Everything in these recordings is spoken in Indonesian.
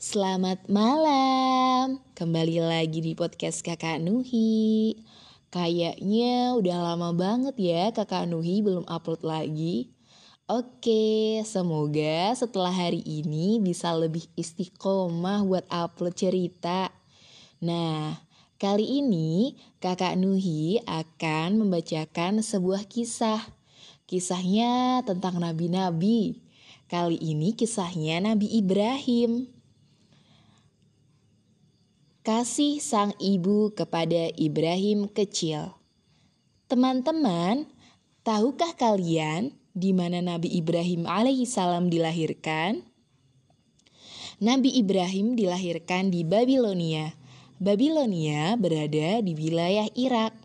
Selamat malam, kembali lagi di podcast kakak Nuhi. Kayaknya udah lama banget ya kakak Nuhi belum upload lagi. Oke, semoga setelah hari ini bisa lebih istiqomah buat upload cerita. Nah, kali ini kakak Nuhi akan membacakan sebuah kisah. Kisahnya tentang nabi-nabi. Kali ini kisahnya Nabi Ibrahim kasih sang ibu kepada Ibrahim kecil. Teman-teman, tahukah kalian di mana Nabi Ibrahim alaihissalam dilahirkan? Nabi Ibrahim dilahirkan di Babilonia. Babilonia berada di wilayah Irak.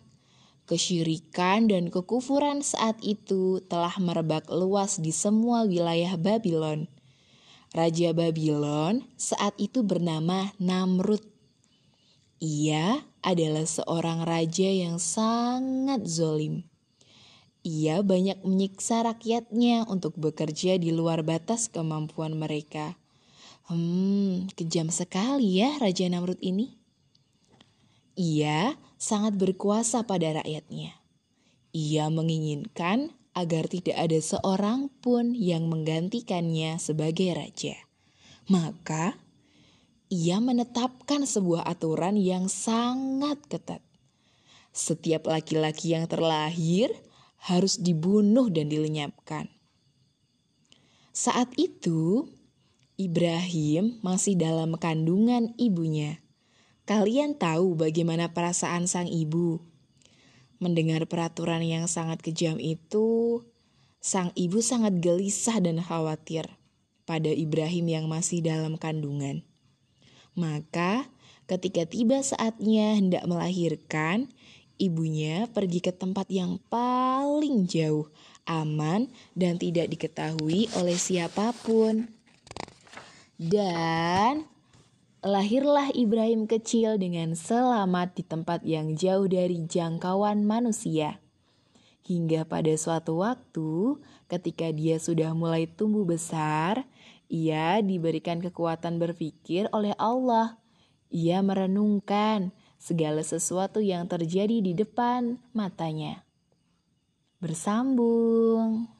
Kesyirikan dan kekufuran saat itu telah merebak luas di semua wilayah Babylon. Raja Babylon saat itu bernama Namrud. Ia adalah seorang raja yang sangat zolim. Ia banyak menyiksa rakyatnya untuk bekerja di luar batas kemampuan mereka. Hmm, kejam sekali ya Raja Namrud ini. Ia sangat berkuasa pada rakyatnya. Ia menginginkan agar tidak ada seorang pun yang menggantikannya sebagai raja. Maka ia menetapkan sebuah aturan yang sangat ketat. Setiap laki-laki yang terlahir harus dibunuh dan dilenyapkan. Saat itu, Ibrahim masih dalam kandungan ibunya. Kalian tahu bagaimana perasaan sang ibu. Mendengar peraturan yang sangat kejam itu, sang ibu sangat gelisah dan khawatir pada Ibrahim yang masih dalam kandungan. Maka ketika tiba saatnya hendak melahirkan, ibunya pergi ke tempat yang paling jauh, aman, dan tidak diketahui oleh siapa pun. Dan lahirlah Ibrahim kecil dengan selamat di tempat yang jauh dari jangkauan manusia. Hingga pada suatu waktu, ketika dia sudah mulai tumbuh besar, ia diberikan kekuatan berpikir oleh Allah. Ia merenungkan segala sesuatu yang terjadi di depan matanya. Bersambung.